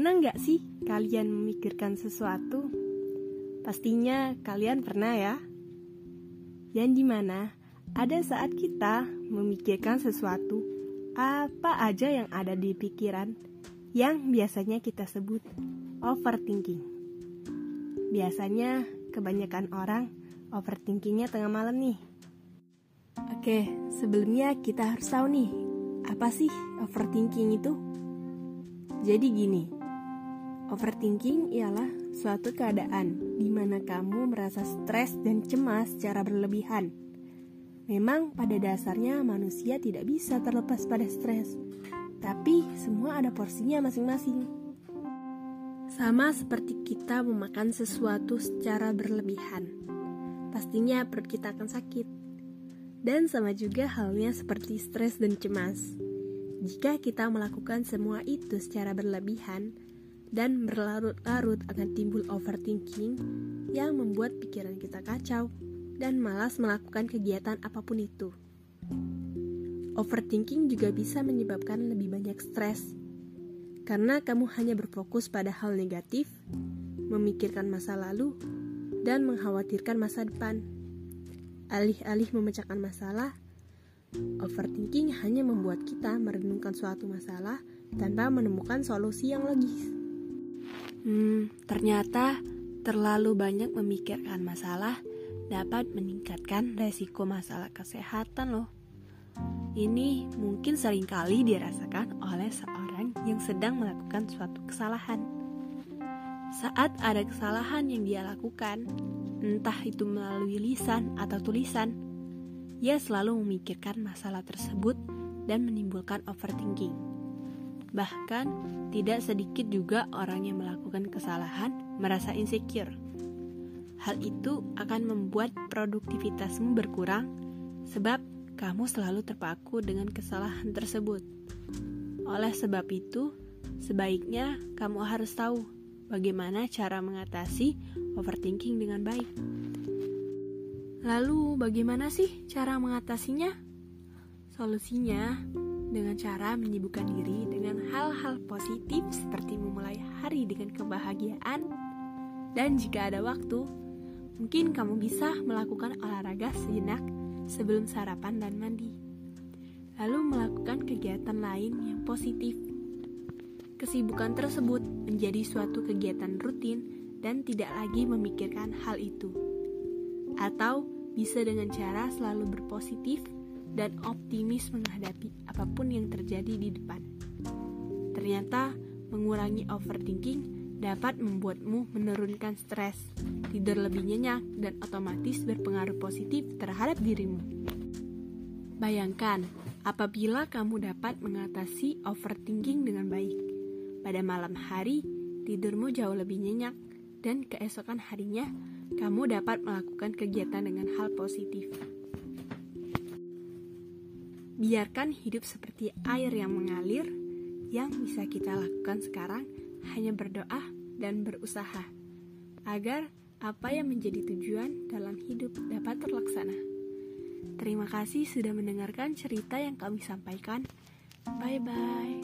nggak sih kalian memikirkan sesuatu? Pastinya kalian pernah ya. Yang di mana ada saat kita memikirkan sesuatu, apa aja yang ada di pikiran, yang biasanya kita sebut overthinking. Biasanya kebanyakan orang overthinkingnya tengah malam nih. Oke, sebelumnya kita harus tahu nih, apa sih overthinking itu? Jadi gini, overthinking ialah suatu keadaan di mana kamu merasa stres dan cemas secara berlebihan. Memang pada dasarnya manusia tidak bisa terlepas pada stres, tapi semua ada porsinya masing-masing. Sama seperti kita memakan sesuatu secara berlebihan, pastinya perut kita akan sakit. Dan sama juga halnya seperti stres dan cemas. Jika kita melakukan semua itu secara berlebihan, dan berlarut-larut akan timbul overthinking yang membuat pikiran kita kacau dan malas melakukan kegiatan apa pun itu. Overthinking juga bisa menyebabkan lebih banyak stres karena kamu hanya berfokus pada hal negatif, memikirkan masa lalu, dan mengkhawatirkan masa depan. Alih-alih memecahkan masalah, overthinking hanya membuat kita merenungkan suatu masalah tanpa menemukan solusi yang logis. Hmm, ternyata terlalu banyak memikirkan masalah dapat meningkatkan resiko masalah kesehatan loh. Ini mungkin sering kali dirasakan oleh seorang yang sedang melakukan suatu kesalahan. Saat ada kesalahan yang dia lakukan, entah itu melalui lisan atau tulisan, ia selalu memikirkan masalah tersebut dan menimbulkan overthinking. Bahkan, tidak sedikit juga orang yang melakukan kesalahan merasa insecure. Hal itu akan membuat produktivitasmu berkurang sebab kamu selalu terpaku dengan kesalahan tersebut. Oleh sebab itu, sebaiknya kamu harus tahu bagaimana cara mengatasi overthinking dengan baik. Lalu, bagaimana sih cara mengatasinya? Solusinya dengan cara menyibukkan diri dengan hal-hal positif seperti memulai hari dengan kebahagiaan dan jika ada waktu, mungkin kamu bisa melakukan olahraga sejenak sebelum sarapan dan mandi. Lalu melakukan kegiatan lain yang positif. Kesibukan tersebut menjadi suatu kegiatan rutin dan tidak lagi memikirkan hal itu. Atau bisa dengan cara selalu berpositif dan optimis menghadapi apa pun yang terjadi di depan. Ternyata, mengurangi overthinking dapat membuatmu menurunkan stres, tidur lebih nyenyak, dan otomatis berpengaruh positif terhadap dirimu. Bayangkan, apabila kamu dapat mengatasi overthinking dengan baik. Pada malam hari, tidurmu jauh lebih nyenyak, dan keesokan harinya, kamu dapat melakukan kegiatan dengan hal positif. Biarkan hidup seperti air yang mengalir, yang bisa kita lakukan sekarang hanya berdoa dan berusaha agar apa yang menjadi tujuan dalam hidup dapat terlaksana. Terima kasih sudah mendengarkan cerita yang kami sampaikan. Bye bye.